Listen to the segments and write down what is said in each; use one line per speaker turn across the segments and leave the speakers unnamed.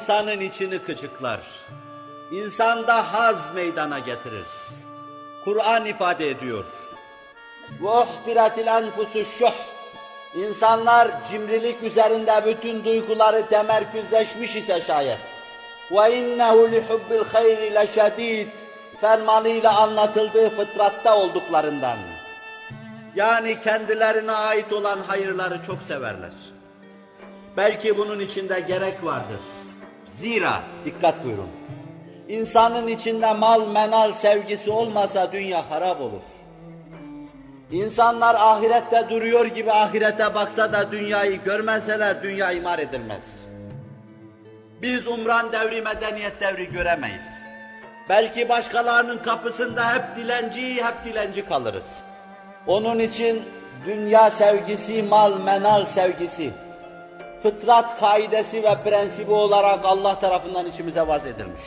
insanın içini kıcıklar. İnsanda haz meydana getirir. Kur'an ifade ediyor. وَاُحْتِرَتِ الْاَنْفُسُ şuh. İnsanlar cimrilik üzerinde bütün duyguları temerküzleşmiş ise şayet. وَاِنَّهُ لِحُبِّ الْخَيْرِ لَشَد۪يدٍ Fermanıyla anlatıldığı fıtratta olduklarından. Yani kendilerine ait olan hayırları çok severler. Belki bunun içinde gerek vardır. Zira, dikkat buyurun, insanın içinde mal menal sevgisi olmasa dünya harap olur. İnsanlar ahirette duruyor gibi ahirete baksa da dünyayı görmeseler dünya imar edilmez. Biz umran devri, medeniyet devri göremeyiz. Belki başkalarının kapısında hep dilenci, hep dilenci kalırız. Onun için dünya sevgisi, mal menal sevgisi, fıtrat kaidesi ve prensibi olarak Allah tarafından içimize vaz edilmiş.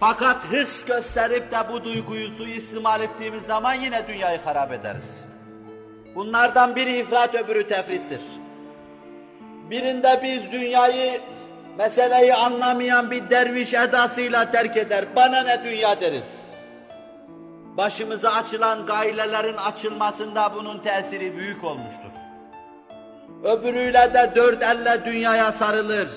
Fakat hırs gösterip de bu duyguyu suistimal ettiğimiz zaman yine dünyayı harap ederiz. Bunlardan biri ifrat öbürü tefrittir. Birinde biz dünyayı meseleyi anlamayan bir derviş edasıyla terk eder. Bana ne dünya deriz. Başımıza açılan gailelerin açılmasında bunun tesiri büyük olmuştur. Öbürüyle de dört elle dünyaya sarılır.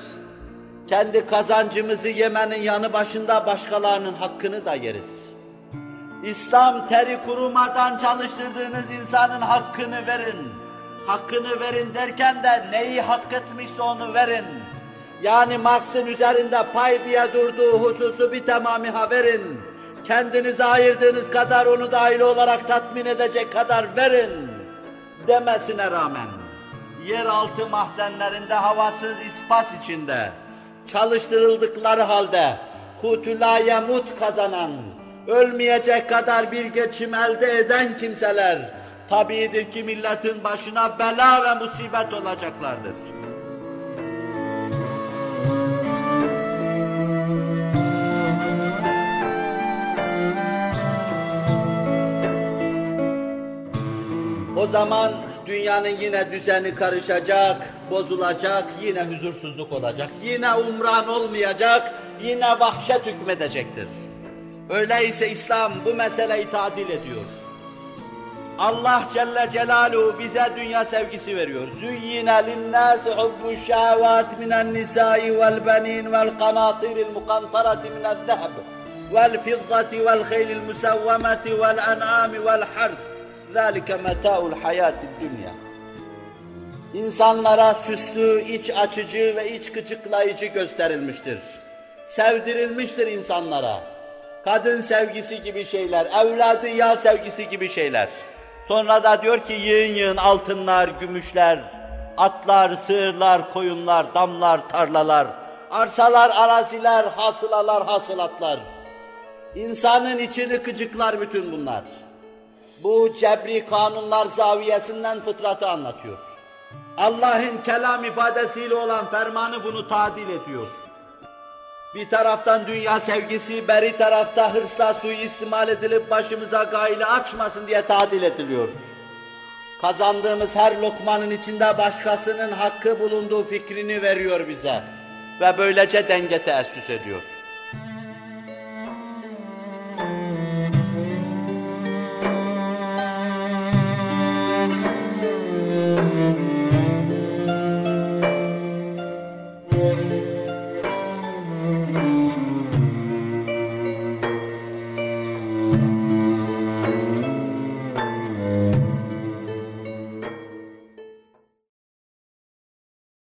Kendi kazancımızı yemenin yanı başında başkalarının hakkını da yeriz. İslam teri kurumadan çalıştırdığınız insanın hakkını verin. Hakkını verin derken de neyi hak etmişse onu verin. Yani Marx'ın üzerinde pay diye durduğu hususu bir tamamı verin. Kendinize ayırdığınız kadar onu dahil olarak tatmin edecek kadar verin demesine rağmen yeraltı mahzenlerinde havasız ispat içinde çalıştırıldıkları halde kutula yemut kazanan, ölmeyecek kadar bir geçim elde eden kimseler tabidir ki milletin başına bela ve musibet olacaklardır. O zaman dünyanın yine düzeni karışacak, bozulacak, yine huzursuzluk olacak, yine umran olmayacak, yine vahşet hükmedecektir. Öyleyse İslam bu meseleyi tadil ediyor. Allah Celle Celaluhu bize dünya sevgisi veriyor. Züyyine linnâsi hubbu şehvât minen nisâi vel benin vel kanâtiril mukantarati minel zehb vel fizzati vel khaylil musavvamati vel en'ami vel harth. ذَٰلِكَ مَتَاءُ الْحَيَاتِ الدُّنْيَا İnsanlara süslü, iç açıcı ve iç kıçıklayıcı gösterilmiştir. Sevdirilmiştir insanlara. Kadın sevgisi gibi şeyler, evladı iyal sevgisi gibi şeyler. Sonra da diyor ki yığın yığın altınlar, gümüşler, atlar, sığırlar, koyunlar, damlar, tarlalar, arsalar, araziler, hasılalar, hasılatlar. İnsanın içini kıcıklar bütün bunlar. Bu cebri kanunlar zaviyesinden fıtratı anlatıyor. Allah'ın kelam ifadesiyle olan fermanı bunu tadil ediyor. Bir taraftan dünya sevgisi, beri tarafta hırsla suistimal edilip başımıza gayle açmasın diye tadil ediliyor. Kazandığımız her lokmanın içinde başkasının hakkı bulunduğu fikrini veriyor bize. Ve böylece denge teessüs ediyor.